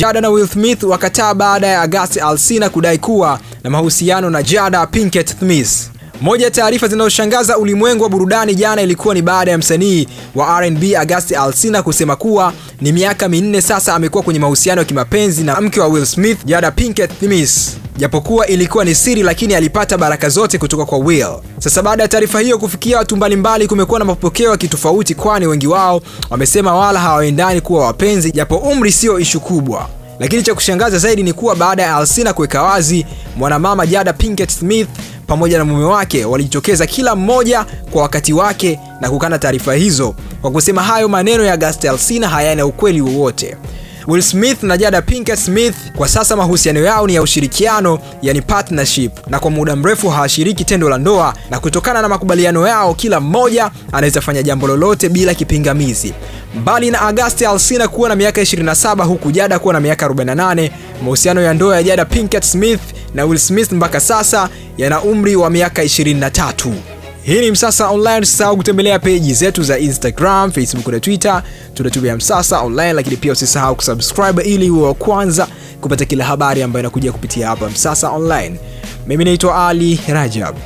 Jada na Will Smith wakataa baada ya Agassi Alsina kudai kuwa na mahusiano na Jada Pinkett Smith. Moja ya taarifa zinazoshangaza ulimwengu wa burudani jana ilikuwa ni baada ya msanii wa R&B August Alsina kusema kuwa ni miaka minne sasa amekuwa kwenye mahusiano ya kimapenzi na mke wa Will Smith, Jada Pinkett Smith. Japokuwa ilikuwa ni siri, lakini alipata baraka zote kutoka kwa Will. Sasa baada ya taarifa hiyo kufikia watu mbalimbali, kumekuwa na mapokeo ya kitofauti, kwani wengi wao wamesema wala hawaendani kuwa wapenzi, japo umri sio ishu kubwa. Lakini cha kushangaza zaidi ni kuwa baada ya Alsina kuweka wazi, mwanamama Jada Pinkett Smith pamoja na mume wake walijitokeza kila mmoja kwa wakati wake na kukana taarifa hizo kwa kusema hayo maneno ya Gusty Alsina hayana ukweli wowote. Will Smith na Jada Pinkett Smith kwa sasa mahusiano yao ni ya ushirikiano, yani partnership, na kwa muda mrefu hawashiriki tendo la ndoa, na kutokana na makubaliano yao kila mmoja anaweza fanya jambo lolote bila kipingamizi. Mbali na August Alsina kuwa na miaka 27 huku Jada kuwa na miaka 48, mahusiano ya ndoa ya Jada Pinkett Smith na Will Smith mpaka sasa yana umri wa miaka 23. Hii ni Msasa Online. Usisahau kutembelea peji zetu za Instagram, Facebook na Twitter. Tunatumia Msasa Online, lakini pia usisahau kusubscribe ili uwe wa kwanza kupata kila habari ambayo inakuja kupitia hapa Msasa Online. Mimi naitwa Ali Rajab.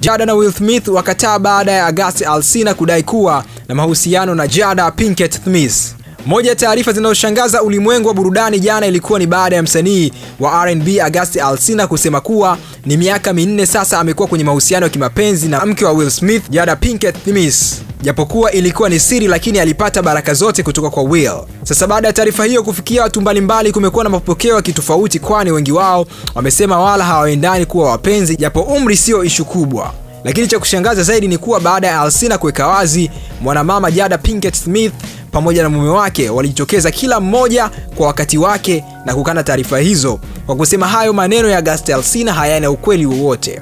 Jada na Will Smith wakataa baada ya agasti Alsina kudai kuwa na mahusiano na Jada Pinkett Smith. Moja ya taarifa zinazoshangaza ulimwengu wa burudani jana ilikuwa ni baada ya msanii wa R&B August Alsina kusema kuwa ni miaka minne sasa amekuwa kwenye mahusiano ya kimapenzi na mke wa Will Smith, Jada Pinkett Smith. Japokuwa ilikuwa ni siri, lakini alipata baraka zote kutoka kwa Will. Sasa baada ya taarifa hiyo kufikia watu mbalimbali, kumekuwa na mapokeo ya kitofauti, kwani wengi wao wamesema wala hawaendani kuwa wapenzi, japo umri sio ishu kubwa. Lakini cha kushangaza zaidi ni kuwa baada ya Alsina kuweka wazi, mwanamama Jada Pinkett Smith pamoja na mume wake walijitokeza kila mmoja kwa wakati wake na kukana taarifa hizo kwa kusema hayo maneno ya August Alsina hayana ukweli wowote.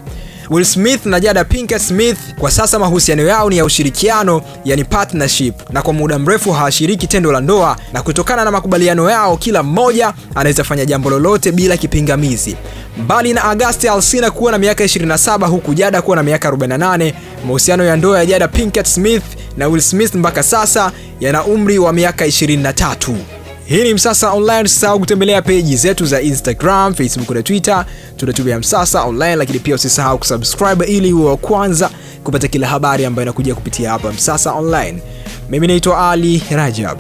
Will Smith na Jada Pinkett Smith kwa sasa mahusiano yao ni ya ushirikiano, yani partnership, na kwa muda mrefu hawashiriki tendo la ndoa, na kutokana na makubaliano yao kila mmoja anaweza fanya jambo lolote bila kipingamizi. Mbali na Agasti Alsina kuwa na miaka 27 huku Jada kuwa na miaka 48, mahusiano ya ndoa ya Jada Pinkett Smith na Will Smith mpaka sasa yana umri wa miaka 23. Hii ni Msasa Online. Usisahau kutembelea peji zetu za Instagram, Facebook na Twitter. Tunatumia Msasa Online, lakini pia usisahau kusubscribe ili uwe wa kwanza kupata kila habari ambayo inakuja kupitia hapa Msasa Online. Mimi naitwa Ali Rajab.